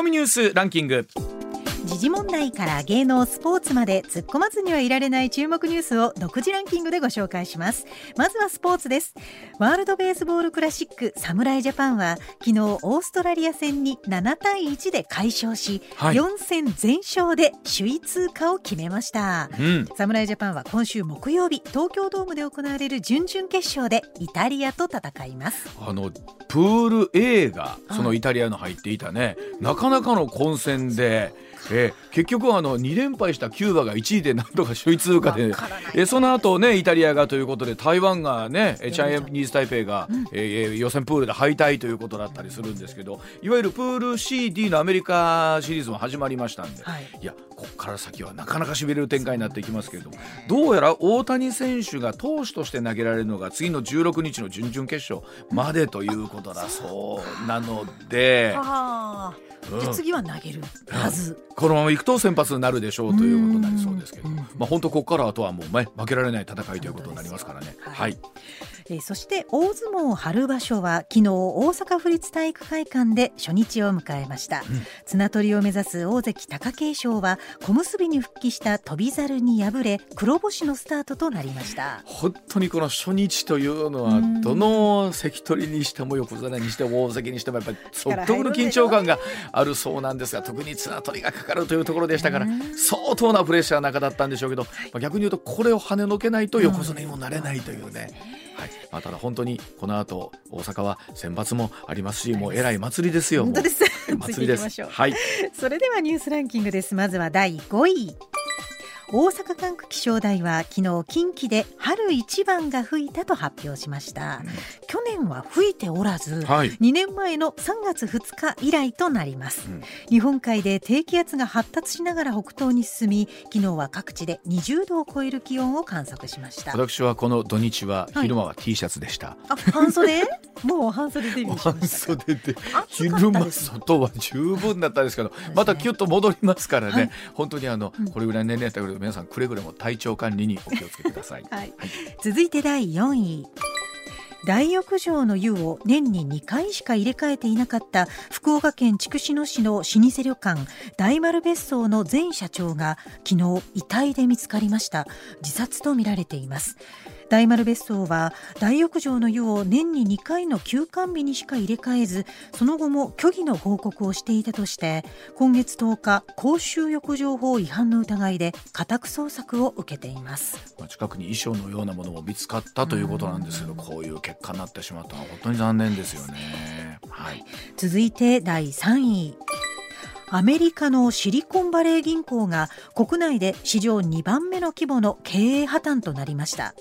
コミニュースランキング。時事問題から芸能スポーツまで突っ込まずにはいられない注目ニュースを独自ランキングでご紹介します。まずはスポーツです。ワールドベースボールクラシック侍ジャパンは昨日オーストラリア戦に7対1で快勝し、はい、4戦全勝で首位通過を決めました、うん、侍ジャパンは今週木曜日東京ドームで行われる準々決勝でイタリアと戦います。あのプール A がそのイタリアの入っていたね、なかなかの混戦でえー、結局はあの2連敗したキューバが1位でなんとか首位通過で、えー、その後ねイタリアがということで台湾がねチャイニーズ・タイペイが、うん、えー、予選プールで敗退ということだったりするんですけどいわゆるプール CD のアメリカシリーズも始まりましたんで、はい、いやここから先はなかなかしびれる展開になっていきますけれどもどうやら大谷選手が投手として投げられるのが次の16日の準々決勝までということだそうなので。で次は投げるはず、このままいくと先発になるでしょうということになりそうですけど、まあ本当ここからあとはもう、ね、負けられない戦いということになりますからね。はい、はいえー、そして大相撲春場所は昨日大阪府立体育会館で初日を迎えました、うん、綱取りを目指す大関貴景勝は小結に復帰した翔猿に敗れ黒星のスタートとなりました。本当にこの初日というのはどの関取にしても横綱にしても大関にしてもやっぱり独特の緊張感があるそうなんですが特に綱取りがかかるというところでしたから相当なプレッシャーの中だったんでしょうけど、まあ、逆に言うとこれを跳ねのけないと横綱にもなれないというね。はい。まあ、ただ本当にこの後大阪は選抜もありますしもうえらい祭りですよ本当です。祭りです。はい。それではニュースランキングです。まずは第5位大阪管区気象台は昨日近畿で春一番が吹いたと発表しました、うん、去年は吹いておらず、はい、2年前の3月2日以来となります、うん、日本海で低気圧が発達しながら北東に進み昨日は各地で20度を超える気温を観測しました。私はこの土日は昼間は T シャツでした、はい、あ半袖？もう半袖デビューしました半袖で。昼間外は十分だったんですけどまたキュッと戻りますからね、はい、本当にあのこれぐらい年齢だったら皆さんくれぐれも体調管理にお気をつけください、はい、続いて第4位。大浴場の湯を年に2回しか入れ替えていなかった福岡県筑紫野市の老舗旅館大丸別荘の前社長が昨日遺体で見つかりました。自殺とみられています大丸別荘は大浴場の湯を年に2回の休館日にしか入れ替えずその後も虚偽の報告をしていたとして今月10日公衆浴場法違反の疑いで家宅捜索を受けています。近くに衣装のようなものも見つかったということなんですけどこういう結果になってしまったのは本当に残念ですよね、はい、続いて第3位。アメリカのシリコンバレー銀行が国内で史上2番目の規模の経営破綻となりました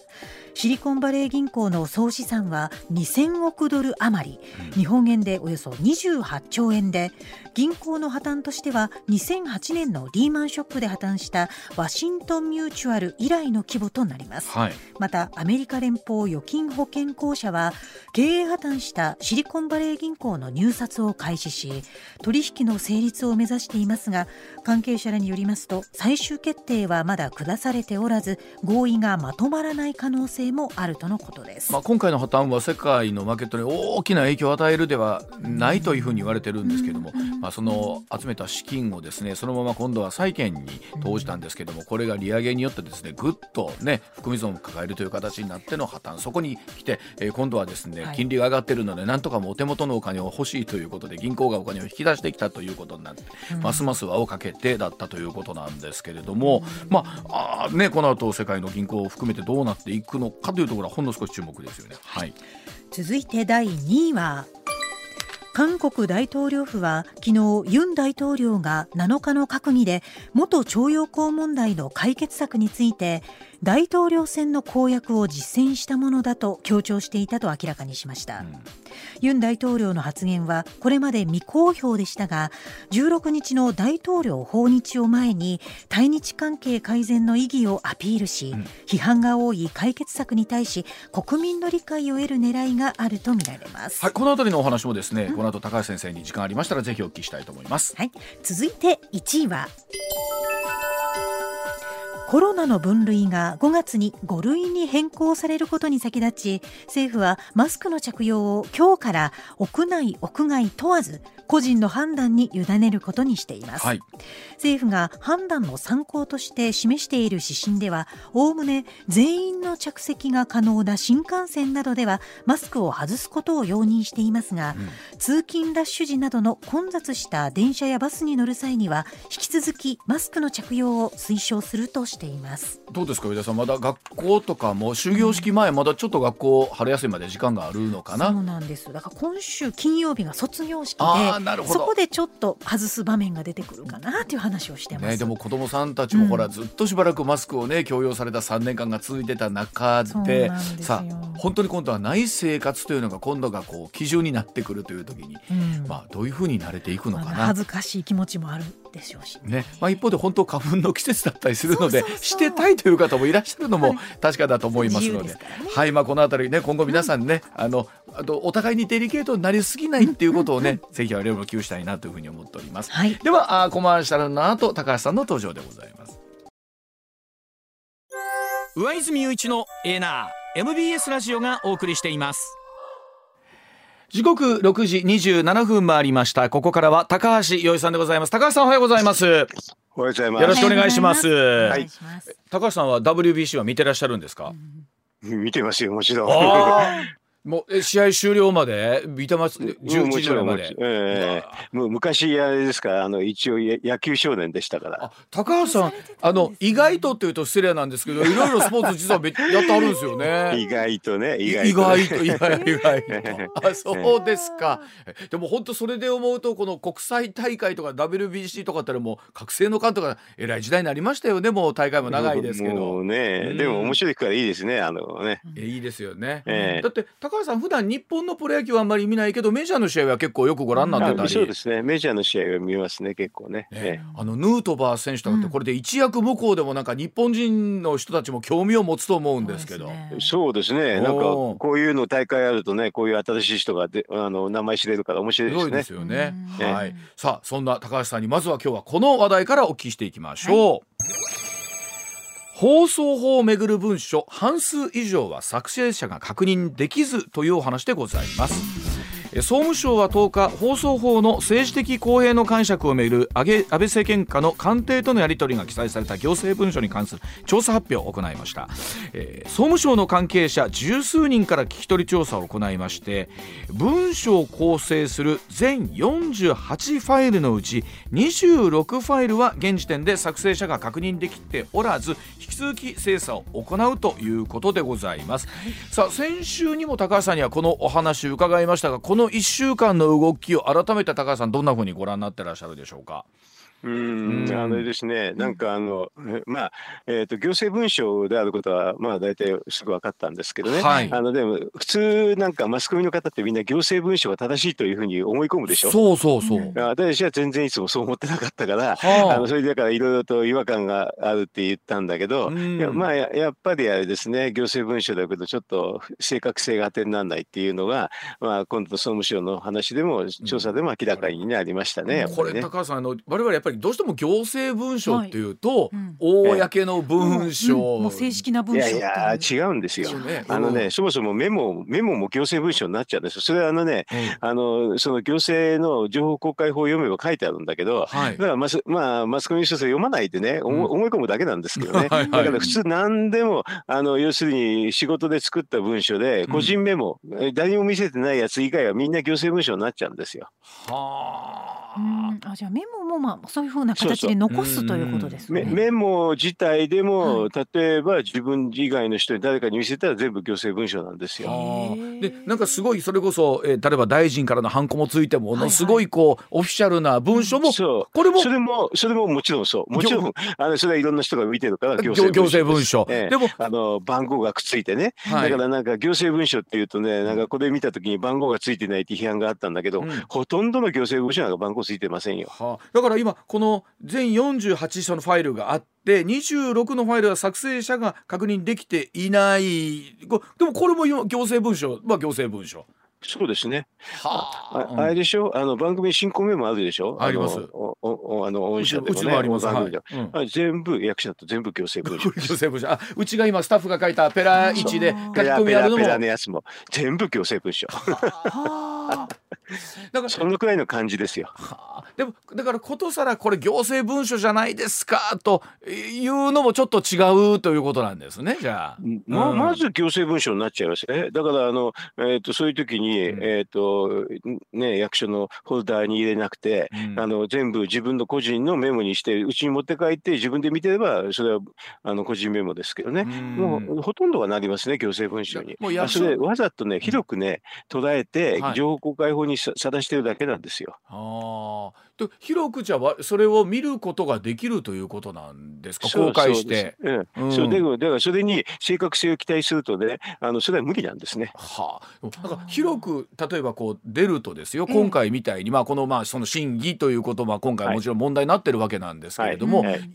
シリコンバレー銀行の総資産は2000億ドル余り、日本円でおよそ28兆円で銀行の破綻としては2008年のリーマンショックで破綻したワシントン・ミューチュアル以来の規模となります、はい、またアメリカ連邦預金保険公社は経営破綻したシリコンバレー銀行の入札を開始し取引の成立を目指していますが関係者らによりますと最終決定はまだ下されておらず合意がまとまらない可能性性もあるとのことです、まあ、今回の破綻は世界のマーケットに大きな影響を与えるではないというふうに言われてるんですけども、まあ、その集めた資金をですねそのまま今度は債券に投じたんですけどもこれが利上げによってですねぐっとね含み損を抱えるという形になっての破綻。そこに来て、えー、今度はですね金利が上がってるのでなんとかもお手元のお金を欲しいということで銀行がお金を引き出してきたということになって、ますます輪をかけてだったということなんですけれども、まああねこの後世界の銀行を含めてどうなっていくのかというところはほんの少し注目ですよね。はい、続いて第2位は韓国大統領府は昨日ユン大統領が7日の閣議で元徴用工問題の解決策について大統領選の公約を実践したものだと強調していたと明らかにしました、うん、ユン大統領の発言はこれまで未公表でしたが16日の大統領訪日を前に対日関係改善の意義をアピールし、うん、批判が多い解決策に対し国民の理解を得る狙いがあるとみられます、はい、この辺りのお話もですね、うん、この後高橋先生に時間ありましたらぜひお聞きしたいと思います、はい、続いて1位はコロナの分類が5月に5類に変更されることに先立ち政府はマスクの着用を今日から屋内屋外問わず個人の判断に委ねることにしています、はい、政府が判断の参考として示している指針ではおおむね全員の着席が可能な新幹線などではマスクを外すことを容認していますが、うん、通勤ラッシュ時などの混雑した電車やバスに乗る際には引き続きマスクの着用を推奨するとしています。どうですか上田さん。まだ学校とかも終業式前、まだちょっと学校春休みまで時間があるのかな？そうなんです。だから今週金曜日が卒業式でそこでちょっと外す場面が出てくるかなっていう話をしてます、ね、でも子供さんたちもほら、ずっとしばらくマスクをね強要された3年間が続いてた中でさあ本当に今度はない生活というのが今度がこう基準になってくるという時に、うん、まあどういうふうに慣れていくのかな、恥ずかしい気持ちもあるでしょうしね、まあ、一方で本当花粉の季節だったりするのでしてたいという方もいらっしゃるのも確かだと思いますので、はい、はい、まあ、この辺りね今後皆さんね、あのあとお互いにデリケートになりすぎないっていうことをね、ぜひ我々も寄与したいなというふうに思っております、はい、ではあコマーシャルの後高橋さんの登場でございます。上泉雄一のエナー MBS ラジオがお送りしています時刻6時27分回りました。ここからは高橋洋一さんでございます。高橋さんおはようございます。おはようございます。よろしくお願いします。はい、高橋さんは WBC は見てらっしゃるんですか、見てますよもちろんもう試合終了まで？ビタマス11時ぐらいまで。えー、もう昔あれですかあの一応野球少年でしたから。高橋さんあの意外とっていうと失礼なんですけどいろいろスポーツ実はやってあるんですよね。意外とね意外と、ね、意外と意外 意外と。あそうですか。でも本当それで思うとこの国際大会とか WBC とかってもう覚醒の監督が偉い時代になりましたよねもう大会も長いですけど。もうね、うん、でも面白いからいいですねあのね。いいですよね。えー、だって高橋さん普段日本のプロ野球はあんまり見ないけどメジャーの試合は結構よくご覧になってたり。そうですね。メジャーの試合は見ますね結構ね、ね、あのヌートバー選手とかってこれで一躍向こうでもなんか日本人の人たちも興味を持つと思うんですけど。そうですね。なんかこういうの大会あるとねこういう新しい人がであの名前知れるから面白いですね。ですよね、はい、さあそんな高橋さんにまずは今日はこの話題からお聞きしていきましょう、はい放送法をめぐる文書半数以上は作成者が確認できずというお話でございます。総務省は10日放送法の政治的公平の解釈をめぐる安倍政権下の官邸とのやり取りが記載された行政文書に関する調査発表を行いました、えー、総務省の関係者十数人から聞き取り調査を行いまして文書を構成する全48ファイルのうち26ファイルは現時点で作成者が確認できておらず引き続き精査を行うということでございます、さあ先週にも高橋さんにはこのお話伺いましたがこのこの1週間の動きを改めて高橋さんどんなふうにご覧になってらっしゃるでしょうか？うん、あのですね、なんかあの、まあ、えっ、ー、と、行政文書であることは、まあ、大体すぐ分かったんですけどね。はい、あの、でも、普通、なんかマスコミの方ってみんな行政文書が正しいというふうに思い込むでしょ？そうそうそう。私は全然いつもそう思ってなかったから、はあ、あの、それでだからいろいろと違和感があるって言ったんだけど、いやまあや、やっぱりあれですね、行政文書だけど、ちょっと正確性が当てにならないっていうのが、まあ、今度総務省の話でも、調査でも明らかになりましたね。これ、高橋さん、あの、我々やっぱりどうしても行政文書っていうと、公の文書、もう正式な文書いやいや違うんですよ。あのねそもそもメモメモも行政文書になっちゃうんですそれはあのね、あのその行政の情報公開法を読めば書いてあるんだけど、だからマス,、まあ、マスコミの人それ読まないでね、思い込むだけなんですけどね、だから普通何でもあの要するに仕事で作った文書で個人メモ、誰にも見せてないやつ以外はみんな行政文書になっちゃうんですよ。はあ。あじゃあメモもまあそういうふうな形で残すということですね。メモ自体でも、はい、例えば自分以外の人に誰かに見せたら全部行政文書なんですよ。でなんかすごいそれこそ、えー、例えば大臣からのハンコもついてものすごいこう、はい。はい、オフィシャルな文書も、そう。これもそれもそれももちろんそう。もちろん あのそれはいろんな人が見てるから行政文書。でえー、でもあの番号がくっついてね、はい、だからなんか行政文書っていうとねなんかこれ見た時に番号がついてないって批判があったんだけど、うん、ほとんどの行政文書なんか番号ついてませんよ。はあ、だから今この全48社のファイルがあって26のファイルは作成者が確認できていないでもこれも行政文書は行政文書。そうですね。はあ、あれでしょ？あの番組進行メモあるでしょ？ありますお。おあの御社でもね、あります、はいうん、全部役者と全部行政文書。行政文書。あ、うちが今スタッフが書いたペラ1で書き込みあるのも。ペラペラのやつも全部行政文書。だからそのくらいの感じですよ。はあ、でもだからことさらこれ行政文書じゃないですかというのもちょっと違うということなんですねじゃあ。ままず行政文書になっちゃいますね。だからあの、えーと、そういう時に、うん、えーとね、役所のホルダーに入れなくて、うん、あの全部自分の個人のメモにしてうちに持って帰って自分で見てればそれはあの個人メモですけどね、うん、もうほとんどはなりますね行政文書に。もうそれわざとね広くね捉えて情報公開法にさらしてるだけなんですよ。あと広くじゃそれを見ることができるということなんですか？公開して。そうでだからそれに正確性を期待するとねあのそれは無理なんですね。はあ、なんか広く例えばこう出るとですよ今回みたいに、まあこのまあその審議ということは今回もちろん問題になってるわけなんですけれども、はいはいは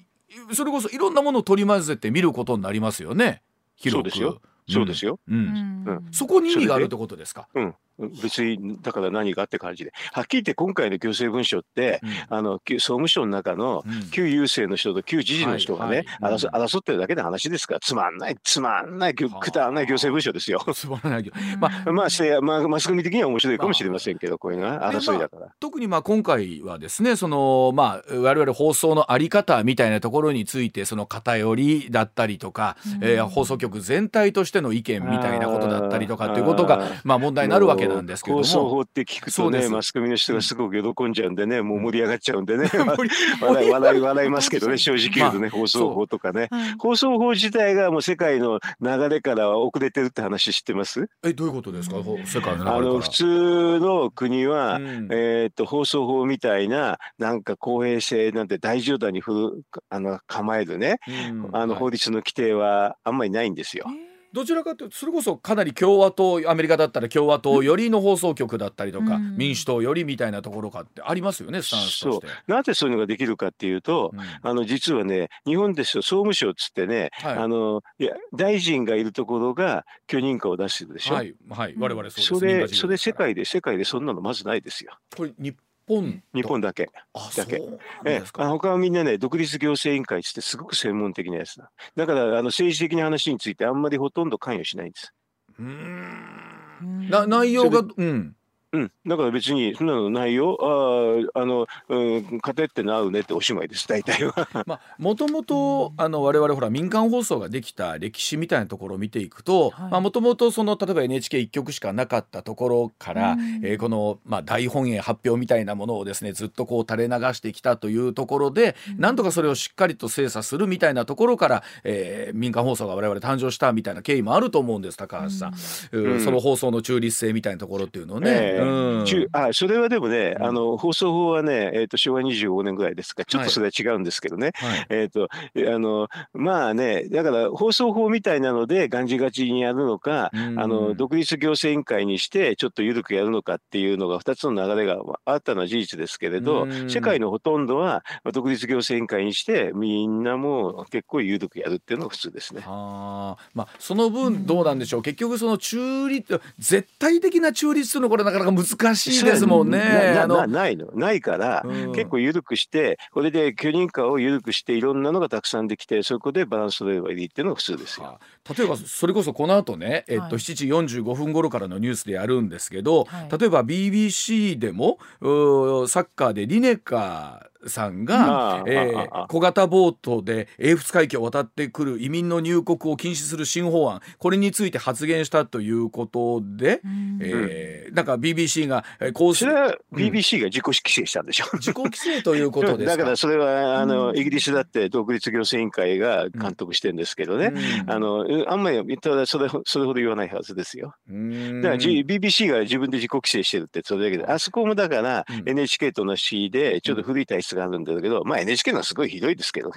い、それこそいろんなものを取り混ぜて見ることになりますよね？広く。そうですよ。そうですよ。うん。うん、そこに意味があるってことですか？うん。別にだから何かって感じで。はっきり言って今回の行政文書って、うん、あの総務省の中の旧郵政の人と旧知事の人がね、はいはい、争争ってるだけの話ですからつまんないつまんないくだらない行政文書ですよ。つまらないまあまあしてまあマスコミ的には面白いかもしれませんけど、こういうのは争いだから、まあ、特にまあ今回はですねそのまあ我々放送のあり方みたいなところについてその偏りだったりとか、うん、えー、放送局全体としての意見みたいなことだったりとかということがまあ問題になるわけなんですけども。法って聞くとねマスコミの人がすごく喜んじゃうんでねもう盛り上がっちゃうんでね。笑い笑い笑いますけどね 正直言うとね、放送法とかね、放送法自体がもう世界の流れから遅れてるって話知ってます？えどういうことですか？世界のあの普通の国は、うん、えー、っと放送法みたいななんか公平性なんて大冗談にふるあの構えるね、うん、あの法律の規定はあんまりないんですよ。えーどちらかというとそれこそかなり共和党アメリカだったら共和党よりの放送局だったりとか、うん、民主党よりみたいなところかってありますよねスタンスとして。なぜそういうのができるかっていうと、うん、あの実はね日本ですよ総務省っつってね、はい、あのいや大臣がいるところが許認可を出してるでしょ。はい、はい、我々そうそれそれ世界で世界でそんなのまずないですよ。これ日本日本だけ。だけ。ええ、他はみんなね、独立行政委員会ってすごく専門的なやつだ。だから、あの政治的な話についてあんまりほとんど関与しないんです。うん。な内容が、うん。うん、だから別にそんなのないよ。ああの、うん、勝てってなうねっておしまいです。大体は。まあもともとあの我々ほら民間放送ができた歴史みたいなところを見ていくともともとその例えば NHK 一局しかなかったところから、うん、えー、この、まあ、大本営発表みたいなものをですねずっとこう垂れ流してきたというところで、うん、なんとかそれをしっかりと精査するみたいなところから、えー、民間放送が我々誕生したみたいな経緯もあると思うんです高橋さん、うん、その放送の中立性みたいなところっていうのをね。えーうん、あそれはでもね、あの放送法はね、えーと、昭和25年ぐらいですか。ちょっとそれは違うんですけどね、はい、えっ、ー、とあのまあねだから放送法みたいなのでがんじがちにやるのか、あの独立行政委員会にしてちょっと緩くやるのかっていうのが2つの流れがあったのは事実ですけれど、世界のほとんどは独立行政委員会にしてみんなもう結構緩くやるっていうのが普通ですね。あ。まあ、その分どうなんでしょう、結局その中立絶対的な中立というのはこれなかなか難しいですもんね。ななないの。ないから、うん、結構緩くしてこれで許認可を緩くしていろんなのがたくさんできてそこでバランス取れればいいっていうのが普通ですよ。例えばそれこそこの後ね、えっと、7時45分頃からのニュースでやるんですけど、はい、例えば BBC でもサッカーでリネカーさんが、えー、小型ボートで英仏海峡を渡ってくる移民の入国を禁止する新法案これについて発言したということで、うん、えー、なんか BBC がこうそれは BBC が自己規制したんでしょ、うん、自己規制ということですだからそれはあの、イギリスだって独立行政委員会が監督してるんですけどね、うん、あのあんまりただそれそれほど言わないはずですよ。だから、G、BBC が自分で自己規制してるってそれだけで。あそこもだから NHK と同じでちょっと古い体質があるんだけど、まあ NHK のはすごいひどいですけど、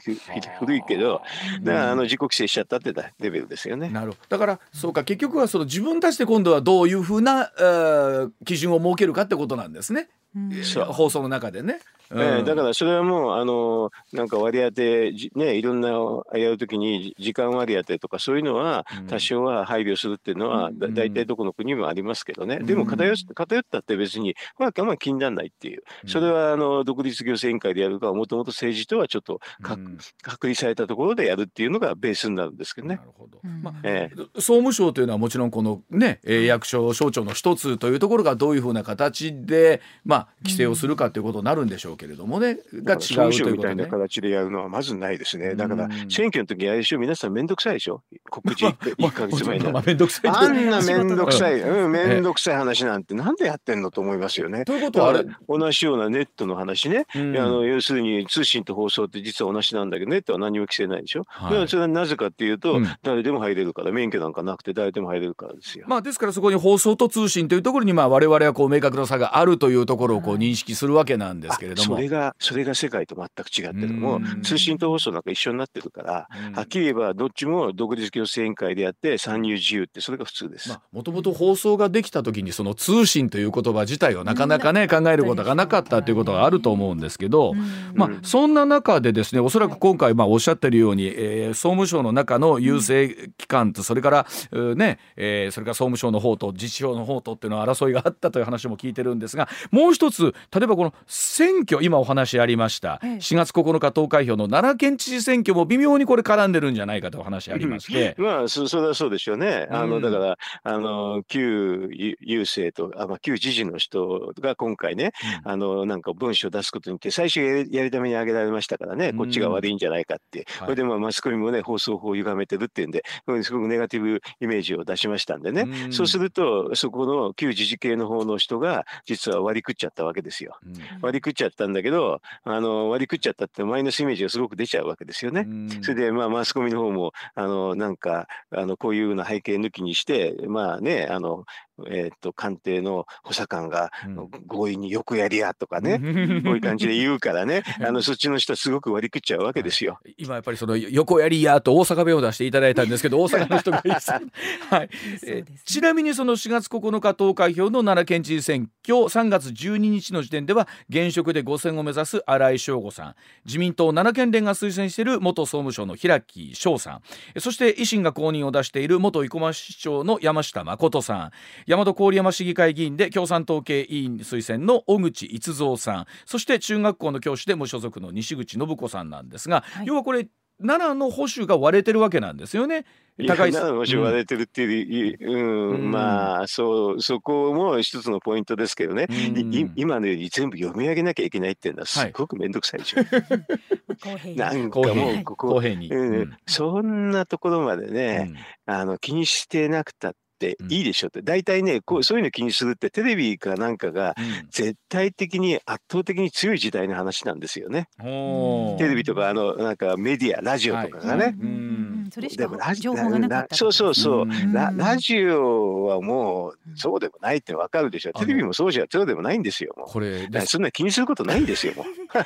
古いけど、だからあの自己規制しちゃったってレベルですよね。なるほど。だからそうか結局はその自分たちで今度はどういうふうな、えー、基準を設けるかってことなんですね。放送の中でね。えー、だからそれはもうあのなんか割り当てねいろんなやるときに時間割り当てとかそういうのは多少は配慮するっていうのは、だ大体どこの国もありますけどね、でも偏偏ったって別にまああんまり気にならないっていう。それはあの独立行政委員会でやるかもともと政治とはちょっとか、隔離されたところでやるっていうのがベースになるんですけどね。なるほど。まあえー、総務省というのはもちろんこのね役所省庁の一つというところがどういうふうな形でまあ規制をするかということになるんでしょうけれどもね。が違うというみたいな形でやるのはまずないですね。だから選挙の時あれでしょ皆さん面倒くさいでしょ？告示1か月前に。まあ、めんどくさいあんな面倒くさい、うん、面倒くさい話なんてなんでやってんのと思いますよね。ということは同じようなネットの話ね、あの要するに通信と放送って実は同じなんだけどネットは何も規制ないでしょ？はい、それはなぜかっていうと、誰でも入れるから免許なんかなくて誰でも入れるからですよ。まあですからそこに放送と通信というところにまあ我々はこう明確な差があるというところをこう認識するわけなんですけれども。それがそれが世界と全く違ってるのも通信と放送なんか一緒になってるから、はっきり言えばどっちも独立行政委員会でやって参入自由ってそれが普通です。もともと放送ができた時にその通信という言葉自体をなかなかね考えることがなかったということがあると思うんですけど、まあそんな中でですねおそらく今回まあおっしゃってるように、えー、総務省の中の郵政機関とそれからね、えー、それから総務省の方と自治省の方とっていうのは争いがあったという話も聞いてるんですがもう一つ例えばこの選挙今お話ありました4月9日投開票の奈良県知事選挙も微妙にこれ絡んでるんじゃないかとお話ありまして、うん、まあそそれはそうでしょうね。あのだからあの旧郵政とあ、まあ、旧知事の人が今回ね、うん、あのなんか文書を出すことによって最初やりために挙げられましたからね、こっちが悪いんじゃないかって、これでまあマスコミもね放送法を歪めてるっていうんですごくネガティブイメージを出しましたんでね、そうするとそこの旧知事系の方の人が実は割り食っちゃったわけですよ。割り食っちゃったんだけどあの割り食っちゃったってマイナスイメージがすごく出ちゃうわけですよね。それでまあマスコミの方もあのなんかあのこういうような背景抜きにしてまあねあのえー、と官邸の補佐官が強引によくやりやとかね、うん、こういう感じで言うからねあのそっちの人はすごく割り食っちゃうわけですよ。今やっぱりその横やりやと大阪弁を出していただいたんですけど 大阪の人がはい。えー、ちなみにその4月9日投開票の奈良県知事選挙3月12日の時点では現職で5選を目指す新井翔吾さん。自民党奈良県連が推薦している元総務省の平木翔さん。そして維新が公認を出している元生駒市長の山下誠さん。大和郡山市議会議員で共産党系委員推薦の小口逸三さん。そして中学校の教師で無所属の西口信子さんなんですが、はい、要はこれ奈良の保守が割れてるわけなんですよね。高い奈良の保守割れてるっていう、うん、うん、まあそうそこも一つのポイントですけどね、うん、今のように全部読み上げなきゃいけないっていうのはすごく面倒くさいでしょ。はい、なんかもうここ、うん、そんなところまでね、あの気にしてなくたってっていいでしょって、大体ねこうそういうの気にするってテレビかなんかが絶対的に圧倒的に強い時代の話なんですよね。テレビとかあのなんかメディアラジオとかがね。はいそれしか情報がなかったそうそうそう。ララジオはもうそうでもないってわかるでしょ。テレビもそうじゃそうでもないんですよこれそんな気にすることないんですよ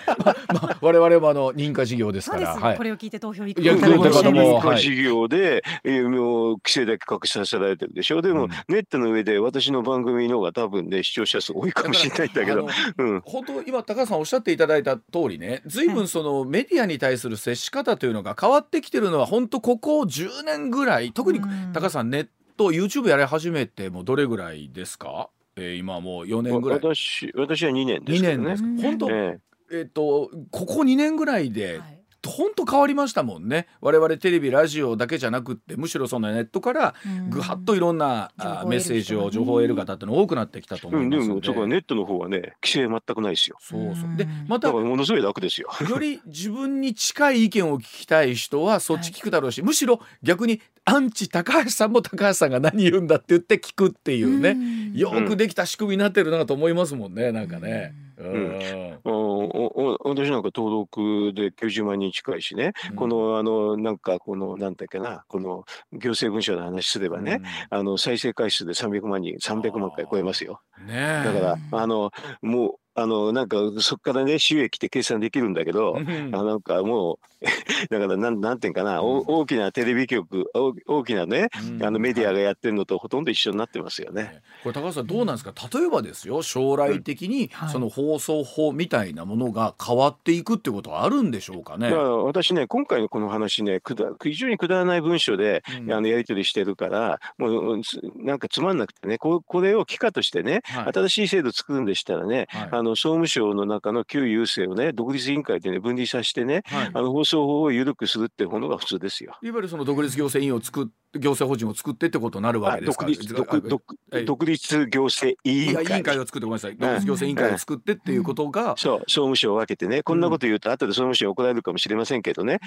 まあ、我々もあの認可事業ですから。はい、これを聞いて投票行く。認可事業で、はい、もう規制だけ隠させられてるでしょ。でも、うん、ネットの上で私の番組の方が多分ね視聴者数多いかもしれないんだけど、うん、本当今高橋さんおっしゃっていただいた通りね随分そのメディアに対する接し方というのが変わってきてるのは本当ここ10年ぐらい特に高橋さんネット YouTube やり始めてもどれぐらいですか、えー、今もう4年ぐらい。私私は2年ですね。2年です本当、えー、えー、とここ2年ぐらいで、はい本当変わりましたもんね。我々テレビラジオだけじゃなくってむしろそのネットからぐはっといろんな、うん、メッセージを情報を得る方っての多くなってきたと思いますので、うん、ネットの方はね規制全くないですよ。そうそう。でまたものすごい楽ですよ。より自分に近い意見を聞きたい人はそっち聞くだろうし、はい、むしろ逆にアンチ高橋さんも高橋さんが何言うんだって言って聞くっていうね、うよくできた仕組みになってるなと思いますもんねなんかね。うん、お私なんか登録で90万人近いしね、うん、このあのなんかこのなんだっけな。この行政文書の話すればね、うん、あの再生回数で300万人300万回超えますよ。ね、だからあのもうあのなんかそこからね収益って計算できるんだけど、あなんかもう だからなんなんていうかな、大きなテレビ局大きなね、あのメディアがやってるのとほとんど一緒になってますよね。これ高橋さんどうなんですか？例えばですよ将来的にその放送法みたいなものが変わっていくってことはあるんでしょうかね？私ね今回のこの話ねくだ非常にくだらない文章で、うん、あのやり取りしてるからもうなんかつまんなくてねここれを機化としてね、はい、新しい制度作るんでしたらね、はい、あの総務省の中の旧郵政をね独立委員会でね分離させてね、はい、あの放送法を緩くするっていうものが普通ですよ。いわゆるその独立行政委員を作っ行政法人を作ってってことになるわけですか？独立独独立行政委員会。委員会を作ってごめんなさい。独立行政委員会を作ってっていうことが、そう総務省を分けてねこんなこと言うと後で総務省怒られるかもしれませんけどね、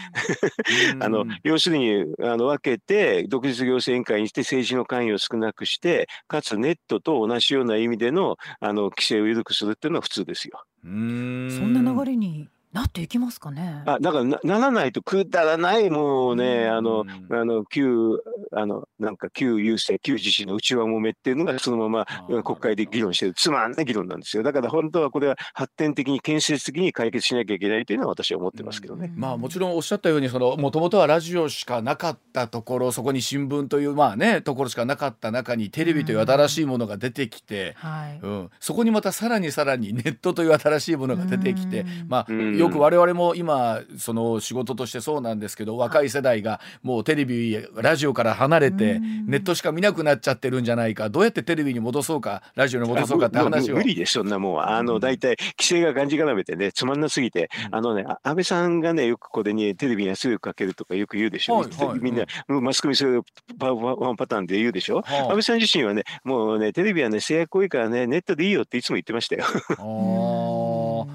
あの要するにあの分けて独立行政委員会にして政治の関与を少なくしてかつネットと同じような意味でのあの規制を緩くするっていうのは普通ですよ。そんな流れになっていきますかね。あ、だからなならないとくだらないもうね、あの、あの旧あのなんか旧郵政旧自身の内輪もめっていうのがそのまま国会で議論してるつまんない議論なんですよ。だから本当はこれは発展的に建設的に解決しなきゃいけないというのは私は思ってますけどね。まあもちろんおっしゃったようにそのもともとはラジオしかなかったところそこに新聞というまあねところしかなかった中にテレビという新しいものが出てきて、うん、そこにまたさらにさらにネットという新しいものが出てきて、まあよく我々も今その仕事としてそうなんですけど若い世代がもうテレビラジオから離れてネットしか見なくなっちゃってるんじゃないか。どうやってテレビに戻そうかラジオに戻そうかって話を無理ですそんなもんあの大体規制ががんじがらめてねつまんなすぎて、あのね安倍さんがねよくこれにテレビに圧力かけるとかよく言うでしょ、はいはい、みんな、マスコミそういうワンパターンで言うでしょ、はい、安倍さん自身はねもうねテレビはね制約多いからねネットでいいよっていつも言ってましたよ。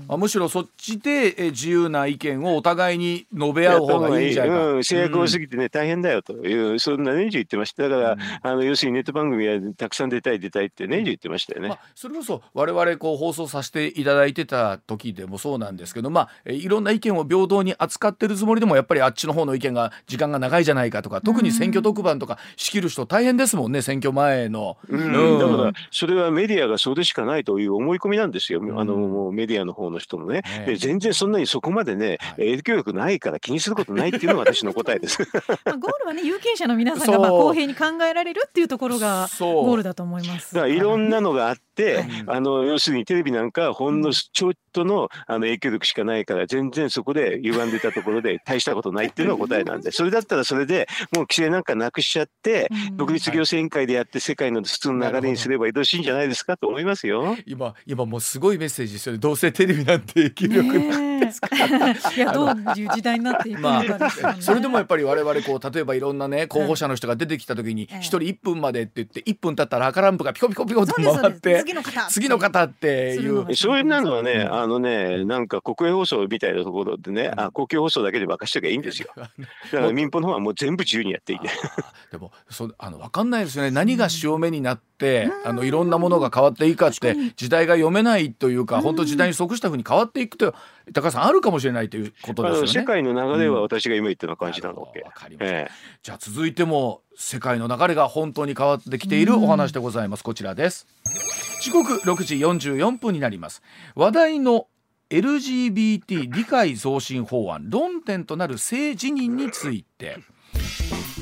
あむしろそっちで自由な意見をお互いに述べ合う方がいいじゃないか、うん、制約多すぎてね、大変だよというそんな年中言ってましただから、うん、あの要するにネット番組はたくさん出たい出たいって年中言ってました。よね、まあ、それこそ我々こう放送させていただいてた時でもそうなんですけどまあいろんな意見を平等に扱ってるつもりでもやっぱりあっちの方の意見が時間が長いじゃないかとか特に選挙特番とか仕切る人大変ですもんね選挙前の、うん、だからそれはメディアがそれしかないという思い込みなんですよ、あのメディアの方の人もね。ね全然そんなにそこまでね、影響力ないから気にすることないっていうのが私の答えです。まあゴールはね有権者の皆さんがまあ公平に考えられるっていうところがゴールだと思います。だからいろんなのがあって、はい、あの要するにテレビなんかほんのちょっとのあの影響力しかないから全然そこで歪んでたところで 大したことないっていうのが答えなんでそれだったらそれでもう規制なんかなくしちゃって、独立行政委員会でやって世界の普通の流れにすればよろしいんじゃないですかと思いますよ。今今もうすごいメッセージですよね。どうせテレビなんて影響力なんですか。いやどういう時代になっていくのかですよね、それでもやっぱり我々こう例えばいろんなね候補者の人が出てきた時に一人1分までって言って1分経ったら赤ランプがピコピコピコと回って次の方。っていう。そういうのはねあのねなんか国営放送みたいなところでね、あ公共放送だけで任しとけばいいんですよ。だから民放の方はもう全部自由にやっていい でもそあの分かんないですよね。何が潮目になって、あのいろんなものが変わっていいかって時代が読めないというか本当時代に即したふうに変わっていくと高橋さんあるかもしれないということですよね。世界の流れは私が今言ったような感じなので、うんええ、じゃあ続いても世界の流れが本当に変わってきているお話でございます。こちらです。時刻6時44分になります。話題の LGBT 理解増進法案論点となる性自認について。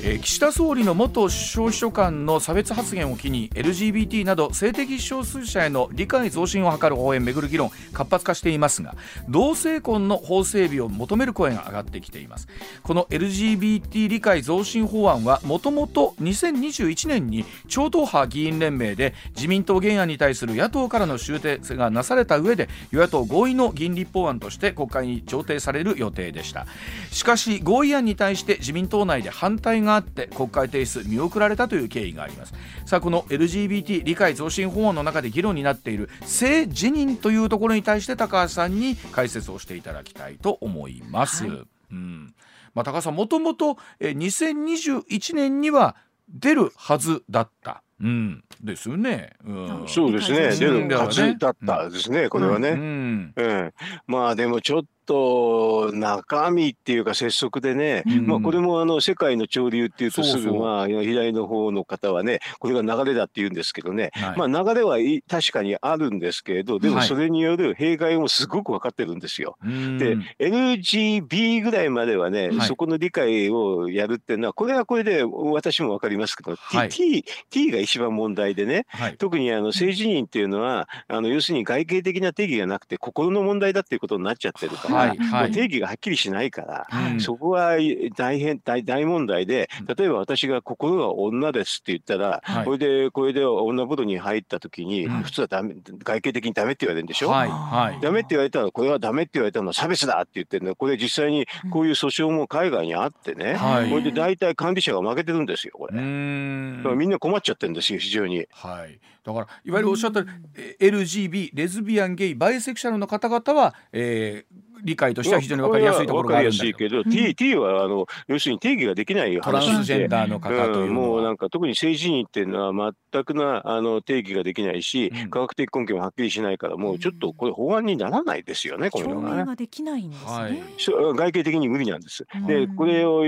えー、岸田総理の元首相秘書官の差別発言を機に LGBT など性的少数者への理解増進を図る応援をめぐる議論活発化していますが同性婚の法整備を求める声が上がってきています。この LGBT 理解増進法案はもともと2021年に超党派議員連盟で自民党原案に対する野党からの修正がなされた上で与野党合意の議員立法案として国会に調停される予定でした。しかし合意案に対して自民党内で反対があって国会提出見送られたという経緯があります。さあこの LGBT 理解増進法案の中で議論になっている性自認というところに対して高橋さんに解説をしていただきたいと思います、はい、うん。まあ、高橋さんもともと2021年には出るはずだった。うん、ですよね。うん、そうですね。出るはずだったですね、これはね。うん、うん、まあでもちょっと中身っていうか拙速でね、うん、まあこれもあの世界の潮流っていうとすぐまあ左の方の方はねこれが流れだって言うんですけどね、はい、まあ流れは確かにあるんですけれどでもそれによる弊害もすごく分かってるんですよ。はい、で LGB ぐらいまではね、はい、そこの理解をやるっていうのはこれはこれで私も分かりますけど、T, T が一番問題でね、特にあの性自認っていうのはあの要するに外形的な定義がなくて心の問題だっていうことになっちゃってるから、はいはい、定義がはっきりしないから、はい、そこは大変大大問題で例えば私が心は女ですって言ったら、はい、これでこれで女風呂に入った時に、普通はダメ外形的にダメって言われるんでしょ、はいはい、ダメって言われたらこれはダメって言われたのは差別だって言ってるの。これ実際にこういう訴訟も海外にあってね、はい、これで大体管理者が負けてるんですよこれ。だからみんな困っちゃってるんですよ非常に。はい、だからいわゆるおっしゃった LGB レズビアンゲイバイセクシャルの方々は、えー、理解としては非常に分かりやすいところがあるんだけど、T, T はあの要するに定義ができない話トランスジェンダーの方という、うん、もうなんか特に性自認っていうのは全くなあの定義ができないし、うん、科学的根拠もはっきりしないからもうちょっとこれ法案にならないですよね、これはね。できないんですね、はい、外形的に無理なんです。でこれを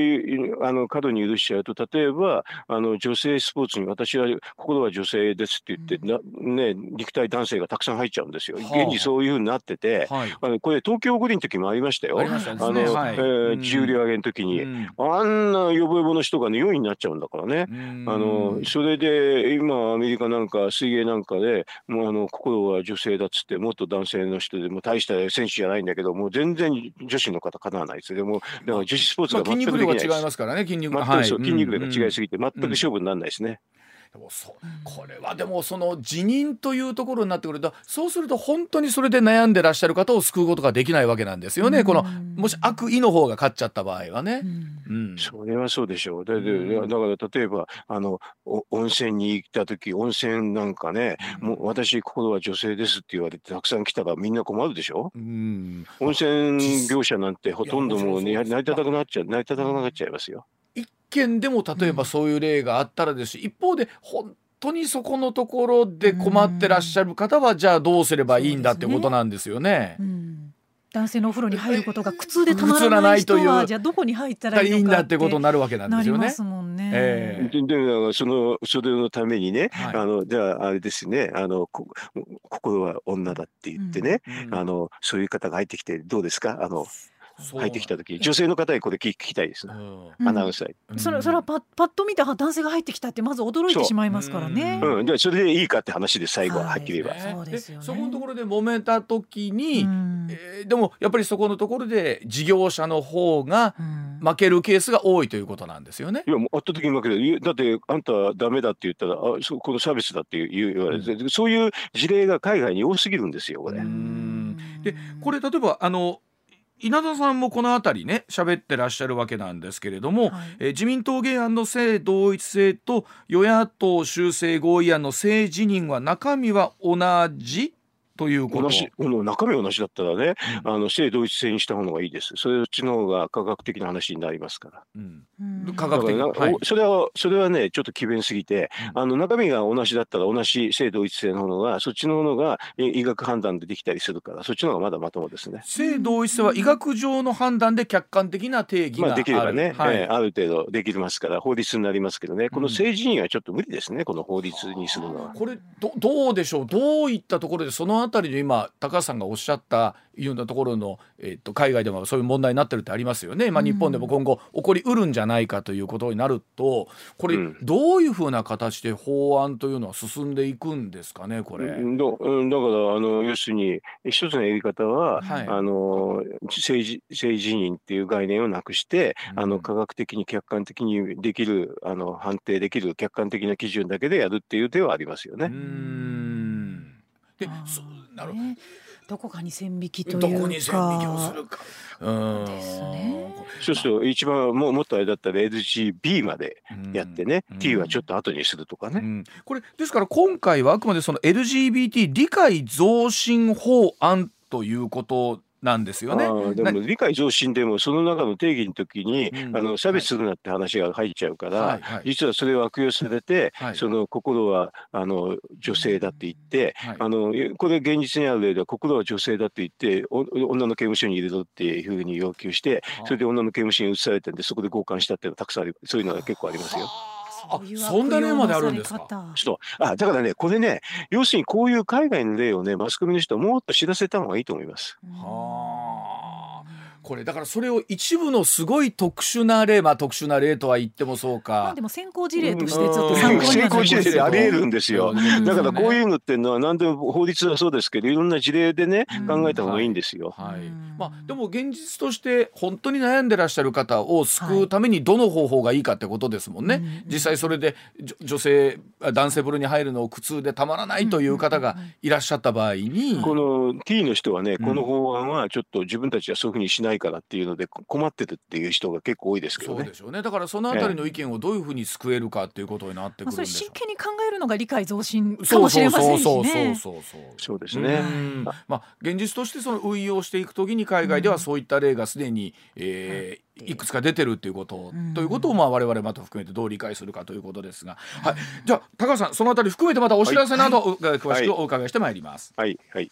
あの過度に許しちゃうと例えばあの女性スポーツに私は心は女性ですって言って、なね肉体男性がたくさん入っちゃうんですよ。現にそういうふうになってて、はい、あのこれ東京五輪の時もありましたよ。あの、はい、えー、重量上げの時に、うん、あんな予防棒の人がね4位になっちゃうんだからね。あのそれで今アメリカなんか水泳なんかでもうあの心は女性だっつってもっと男性の人でも大した選手じゃないんだけどもう全然女子の方かなわないですでもだから女子スポーツが全くできないです。まあ、筋肉量が違いますからね筋肉全く、はい、筋肉量が違いすぎて全く勝負にならないですね。でもそこれはでもその辞任というところになってくるとそうすると本当にそれで悩んでらっしゃる方を救うことができないわけなんですよね、このもし悪意の方が勝っちゃった場合はね。うん、それはそうでしょう。だだから例えばあの温泉に行った時温泉なんかね、もう私心は女性ですって言われてたくさん来たらみんな困るでしょ、うん、温泉業者なんてほとんどもう、ね、成り立たなくなっちゃう成り立たなくなっちゃいますよ。件でも例えばそういう例があったらです。し、うん、一方で本当にそこのところで困ってらっしゃる方は、じゃあどうすればいいんだってことなんですよね。男性のお風呂に入ることが苦痛でたまらない人はじゃあどこに入ったらいいんだって。ことになるわけなんですよね。ねえー、でそのそれのためにね、はい、あのじゃああれですね。あの心は女だって言ってね、うん、あのそういう方が入ってきてどうですか？あの入ってきた時女性の方にこれ聞きたいです、ね、うん、アナウンサー、うん、それそれはパパッと見た男性が入ってきたってまず驚いてしまいますからね。うん、でそれでいいかって話で最後ははっきり言えば、はい、そうですよ、ね、そこのところで揉めた時に、うん、えー、でもやっぱりそこのところで事業者の方が負けるケースが多いということなんですよね。いやもう圧倒的に負ける。だってあんたダメだって言ったらあそこのサービスだって言われて、うん、そういう事例が海外に多すぎるんですよこれ。でこれ例えばあの稲田さんもこの辺りね喋ってらっしゃるわけなんですけれども、はい、え自民党原案の性同一性と与野党修正合意案の性自認は中身は同じ？ということ。同じ中身同じだったらね、うん、あの性同一性にした方がいいです。それっちの方が科学的な話になりますから。うん、科学的。な、はい、それはそれはねちょっと奇弁すぎて、うん、あの中身が同じだったら同じ性同一性のものがそっちのものが医学判断でできたりするからそっちの方がまだまともですね。性同一性は医学上の判断で客観的な定義がある、まあ、できればね、はい、えー、ある程度できますから法律になりますけどね。この政治にはちょっと無理ですねこの法律にするのは。これどどうでしょう？どういったところでそのあたりの今高橋さんがおっしゃったようなところの、えー、と海外でもそういう問題になってるってありますよね、まあ、日本でも今後起こりうるんじゃないかということになるとこれどういうふうな形で法案というのは進んでいくんですかねこれ。うん、だからあの要するに一つのやり方は、はい、あの政治政治人っていう概念をなくして、あの科学的に客観的にできるあの判定できる客観的な基準だけでやるっていう手はありますよね。うんでそなるど。こかに線引きというか。どこに線引きをするか。うん。ですね。そうすると一番ももっとあれだったら LGB までやってね、うん、T はちょっと後にするとかね、うん、これですから今回はあくまでその LGBT 理解増進法案ということなんですよね。でも理解増進でもその中の定義の時に、うん、あの差別するなって話が入っちゃうから、はいはい、実はそれを悪用されて、はい、その心はあの女性だって言って、はい、あのこれ現実にある例では心は女性だって言って女の刑務所に入れろっていうふうに要求してそれで女の刑務所に移されたんでそこで強姦したっていうのはたくさんありそういうのは結構ありますよ。あそんな例まであるんですか？あだからねこれね要するにこういう海外の例をねマスコミの人はもっと知らせた方がいいと思います。はあ。これ。だからそれを一部のすごい特殊な例まあ特殊な例とは言ってもそうか、まあ、でも先行事例としてちょっと参考に先行事例であり得るんですよ、だからこういうのっていうのは何でも法律はそうですけどいろんな事例でね考えた方がいいんですよ、はい、まあ、でも現実として本当に悩んでらっしゃる方を救うためにどの方法がいいかってことですもんね、はい、実際それで女性男性風呂に入るのを苦痛でたまらないという方がいらっしゃった場合に、この T の人はねこの法案はちょっと自分たちはそういうふうにしないからっていうので困ってるっていう人が結構多いですけどね。そうでしょうね。だからそのあたりの意見をどういうふうに救えるかっていうことになってくるんでしょう。真剣に考えるのが理解増進かもしれませんしね。そうそうそうそうそうそうですね。まあ現実としてその運用していくときに海外ではそういった例がすでに、えー、いくつか出てるっていうこと、ということをまあ我々また含めてどう理解するかということですが、はい、じゃあ高橋さんそのあたり含めてまたお知らせなど、詳しくお伺いしてまいります。はい、はい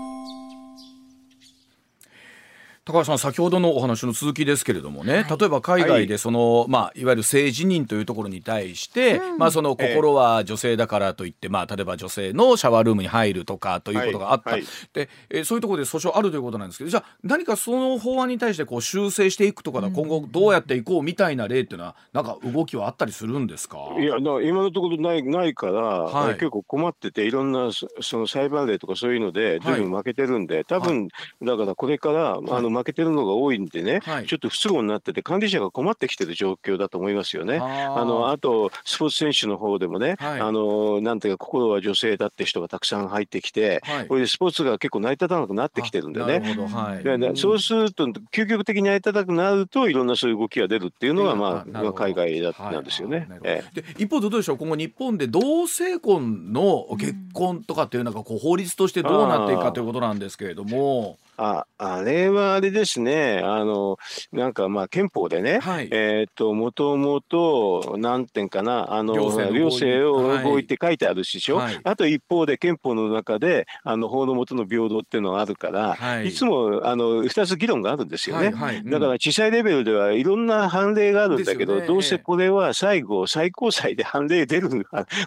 高橋さん先ほどのお話の続きですけれどもね、はい、例えば海外でその、はいまあ、いわゆる性自認というところに対して、うん、まあ、その心は女性だからといって、まあ、例えば女性のシャワールームに入るとかということがあった、はい、でえー、そういうところで訴訟あるということなんですけどじゃあ何かその法案に対してこう修正していくとか、うん、今後どうやっていこうみたいな例っていうのはなんか動きはあったりするんですか？いや今のところないないから、はい、結構困ってていろんなその裁判例とかそういうので随分負けてるんで、多分、だからこれから、あの負けてるのが多いんでね、はい、ちょっと不都合になってて、管理者が困ってきてる状況だと思いますよね。あのあと、スポーツ選手の方でもね、はい、あのなんていうか、心は女性だって人がたくさん入ってきて、はい、これでスポーツが結構成り立たなくなってきてるんでね、はい、そうすると、究極的に成り立たなくなると、いろんなそういう動きが出るっていうのが、まあ、海外だなんですよね。ええ、で一方でどうでしょう、今後、日本で同性婚の結婚とかっていうのがこう法律としてどうなっていくかということなんですけれども。ああれはあれですね、あのなんかまあ憲法でね、はい、えっ、ともともと何点かな、あの両性を合意って書いてあるししょ、はい、あと一方で憲法の中であの法の下の平等っていうのがあるから、はい、いつもあの2つ議論があるんですよね、はいはい。うん、だから地裁レベルではいろんな判例があるんだけど、ね、どうせこれは最後最高裁で判例出る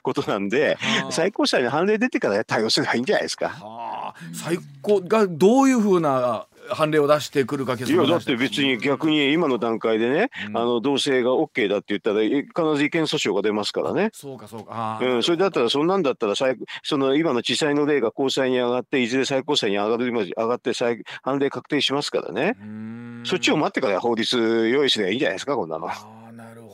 ことなんで、最高裁の判例出てから対応すればいいんじゃないですか。最高がどういうふうな判例を出してくるかいやだって別に逆に今の段階でね、うん、あの同性が OK だって言ったら必ず違憲訴訟が出ますからね。そうかそうか。うん、それだったらそんなんだったら最その今の地裁の例が高裁に上がっていずれ最高裁に上がる上がって再判例確定しますからね。そっちを待ってから法律用意すればいいんじゃないですかこんなの。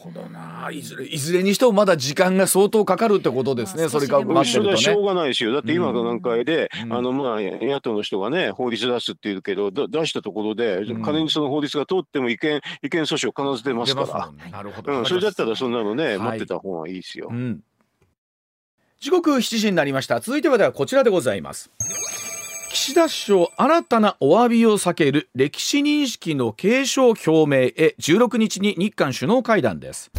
ほどな。いずれいずれにしてもまだ時間が相当かかるってことですね、それか待ってると、ね、しょうがないですよ。だって今の段階で、うん、あのまあ野党の人がね法律出すって言うけど出したところで、うん、仮にその法律が通っても違憲違憲訴訟必ず出ますから、なるほど、うん、それだったらそんなのね、はい、待ってた方がいいですよ、うん、時刻7時になりました。続いてはではこちらでございます岸田首相新たなお詫びを避ける歴史認識の継承表明へ16日に日韓首脳会談です。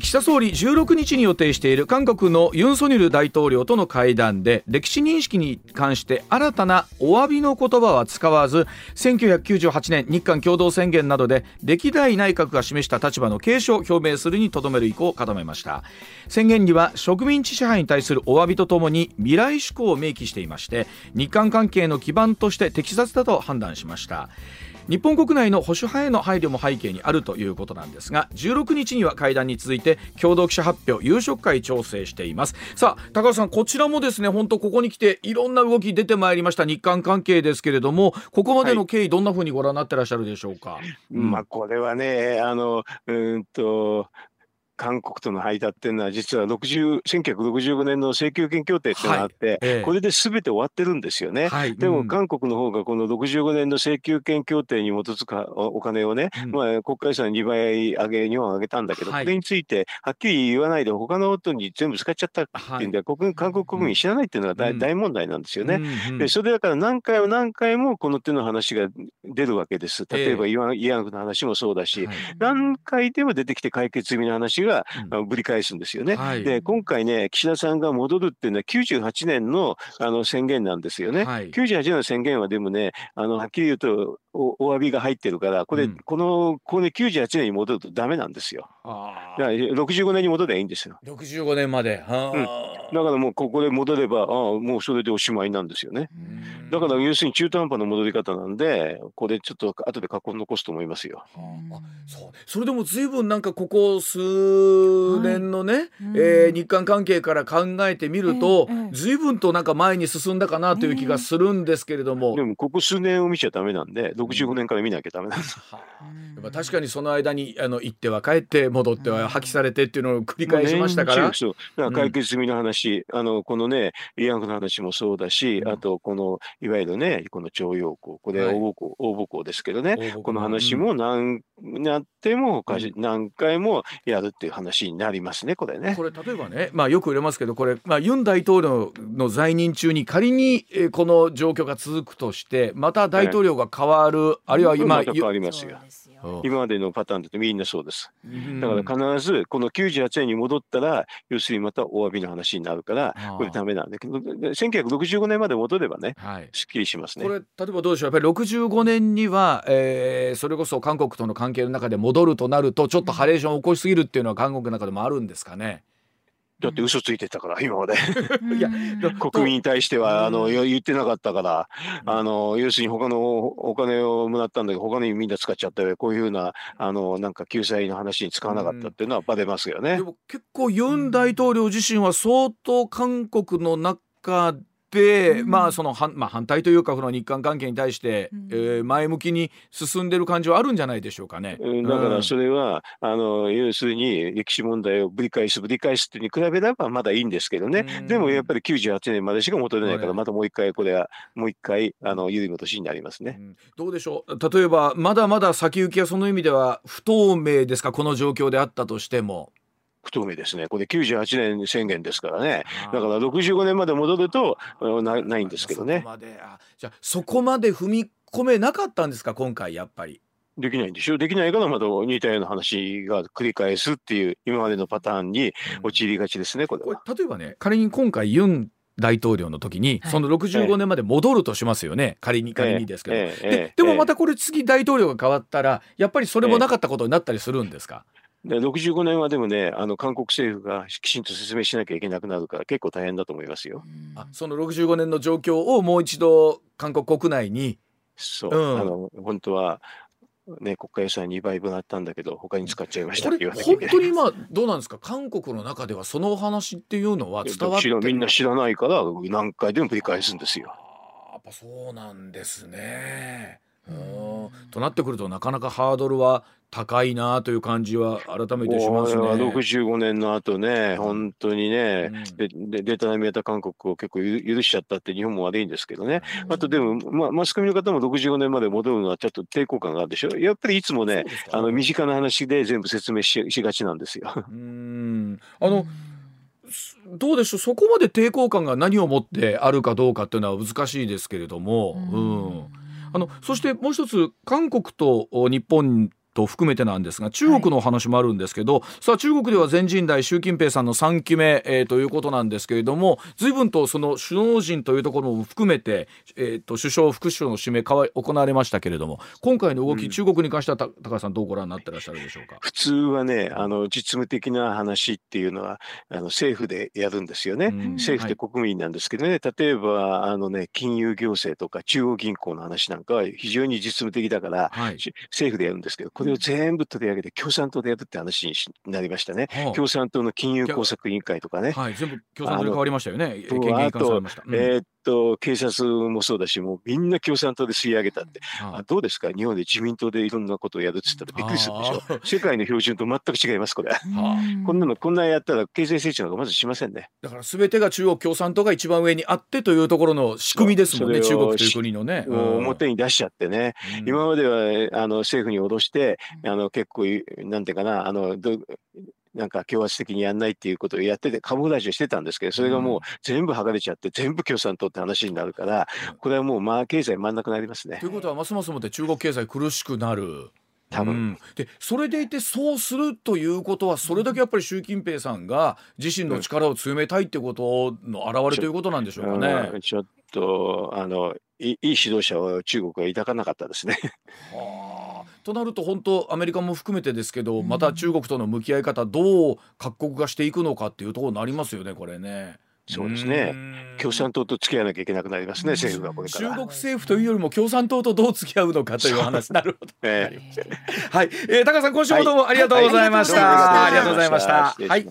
岸田総理16日に予定している韓国のユン・ソニョル大統領との会談で歴史認識に関して新たなお詫びの言葉は使わず1998年日韓共同宣言などで歴代内閣が示した立場の継承を表明するにとどめる意向を固めました。宣言には植民地支配に対するお詫びとともに未来志向を明記していまして日韓関係の基盤として適切だと判断しました。日本国内の保守派への配慮も背景にあるということなんですが16日には会談に続いて共同記者発表夕食会調整しています。さあ高橋さんこちらもですね本当ここに来ていろんな動き出てまいりました。日韓関係ですけれどもここまでの経緯、どんなふうにご覧になってらっしゃるでしょうか、まあこれはねあのうんと韓国との間っていうのは実は60 1965年の請求権協定っていうのがあって、はい。ええ、これで全て終わってるんですよね。はい、でも韓国の方がこの65年の請求権協定に基づくお金をね、うん、まあ、国家予算2倍上げ日本上げたんだけど、はい、これについてはっきり言わないで他の人に全部使っちゃったっていうんで、国韓国国民知らないっていうのが大うん、大問題なんですよね。うん、でそれだから何回も何回もこの手の話が出るわけです。例えばイアンフの話もそうだし、何回でも出てきて解決済みの話がぶり返すんですよね。はい、で今回ね岸田さんが戻るっていうのは98年のあの宣言なんですよね。はい、98年の宣言はでもねあのはっきり言うとおお詫びが入ってるからこれ、うん、このこれ98年に戻るとダメなんですよ。あだから65年に戻ればいいんですよ。65年まで。うん、だからもうここで戻ればあもうそれでおしまいなんですよね。だから要するに中途半端な戻り方なんでこれちょっと後で過去残すと思いますよ。あ。そう。それでも随分なんかここ数年のね、はい、えー、日韓関係から考えてみると、えー、随分となんか前に進んだかなという気がするんですけれども、でもここ数年を見ちゃダメなんで65年から見なきゃダメなんです。うん、確かにその間にあの行っては帰って戻っては破棄されてっていうのを繰り返しましたから。そう。だから解決済みの話、うん、あのこのね慰安婦の話もそうだし、うん、あとこのいわゆるねこの徴用工これ大母校、大母校ですけどねこの話も何やっても何回もやるっていう話になりますねこれね。これ例えばね、まあ、よく売れますけどこれ、まあ、ユン大統領の在任中に仮にこの状況が続くとしてまた大統領が変わる、あるいは今、変わりますよ。今までのパターンだとみんなそうです。だから必ずこの98年に戻ったら要するにまたお詫びの話になるからこれダメなんだけど1965年まで戻ればね、はい、すっきりしますね。これ例えばどうでしょう？やっぱり65年には、えー、それこそ韓国との関係の中で戻るとなるとちょっとハレーションを起こしすぎるっていうのは韓国の中でもあるんですかね？だって嘘ついてたから今まで。いや 国民に対してはあの言ってなかったからあの要するに他のお金をもらったんだけど他にみんな使っちゃったよこういうふうなあのなんか救済の話に使わなかったっていうのはバレますよね。でも結構ユン大統領自身は相当韓国の中で、うん、まあそのは、まあ、反対というかこの日韓関係に対して、うん、えー、前向きに進んでる感じはあるんじゃないでしょうかね。うん、だからそれは、あの要するに歴史問題をぶり返すぶり返すってに比べればまだいいんですけどね、でもやっぱり98年までしか戻れないからまたもう一回これはもう一回あの緩い戻しになりますね、どうでしょう？例えばまだまだ先行きはその意味では不透明ですか？この状況であったとしても。不透明ですね。これ98年宣言ですからね。だから65年まで戻るとなないんですけどね。じゃそこまで踏み込めなかったんですか？今回やっぱり。できないんでしょ？できないからまた似たような話が繰り返すっていう今までのパターンに陥りがちですね、これは。例えばね仮に今回ユン大統領の時に、その65年まで戻るとしますよね、仮に仮にですけど、ででもまたこれ次大統領が変わったらやっぱりそれもなかったことになったりするんですか、で65年はでもね、あの韓国政府がきちんと説明しなきゃいけなくなるから、結構大変だと思いますよ。あその65年の状況をもう一度、韓国国内に。そう、うん、あの本当はね、国家予算2倍分あったんだけど他に使っちゃいましたって言わなきゃいけない本当に今どうなんですか？韓国の中ではそのお話っていうのは伝わってみんな知らないから何回でも繰り返すんですよ。やっぱそうなんですね。となってくるとなかなかハードルは高いなという感じは改めてしますね。65年の後ね、本当にね、うん、でベトナムやった韓国を結構許しちゃったって日本も悪いんですけどね。うん、あとでも、まあ、マスコミの方も65年まで戻るのはちょっと抵抗感があるでしょ。やっぱりいつもね、あの身近な話で全部説明ししがちなんですよ。うんあの、どうでしょうそこまで抵抗感が何をもってあるかどうかっていうのは難しいですけれども、うん、あのそしてもう一つ韓国と日本と含めてなんですが中国の話もあるんですけど、はい、さあ中国では全人代習近平さんの3期目、えー、ということなんですけれども随分とその首脳陣というところも含めて、えー、と首相副首相の指名かわ行われましたけれども今回の動き、うん、中国に関しては高橋さんどうご覧になってらっしゃるでしょうか？普通はねあの実務的な話っていうのはあの政府でやるんですよね、うん、政府って国民なんですけどね、はい、例えばあのね金融行政とか中央銀行の話なんかは非常に実務的だから、はい、政府でやるんですけどこれを全部取り上げて共産党でやるって話になりましたね。はあ、共産党の金融工作委員会とかね。はい、全部共産党に変わりましたよね。あと、うん、えー、っと警察もそうだし、もうみんな共産党で吸い上げたって、あどうですか、日本で自民党でいろんなことをやるっつったらびっくりするでしょ。世界の標準と全く違います、これ。こんなの、こんなやったら経済成長なんかまずしませんね。だからすべてが中国共産党が一番上にあってというところの仕組みですもんね、中国という国のね。表に出しちゃってね、今まではあの政府に脅して、あの結構、なんていうかな、あのどなんか強圧的にやんないっていうことをやってて、カモフラージュしてたんですけど、それがもう全部剥がれちゃって、全部共産党って話になるから、これはもうまあ経済真ん中になりますね。ということは、ますますもって中国経済苦しくなる。多分、うん、でそれでいてそうするということはそれだけやっぱり習近平さんが自身の力を強めたいってことの表れということなんでしょうかね。ちょっとあのいい指導者を中国は抱かなかったですね。はあ、となると本当アメリカも含めてですけど、また中国との向き合い方どう各国がしていくのかっていうところになりますよねこれね。そうですね。共産党と付き合わなきゃいけなくなりますね、政府がこれから。中国政府というよりも共産党とどう付き合うのかという話。なるほど。えー、はい、えー、高さん、今週もどうもありがとうございました。ありがとうございました。はい。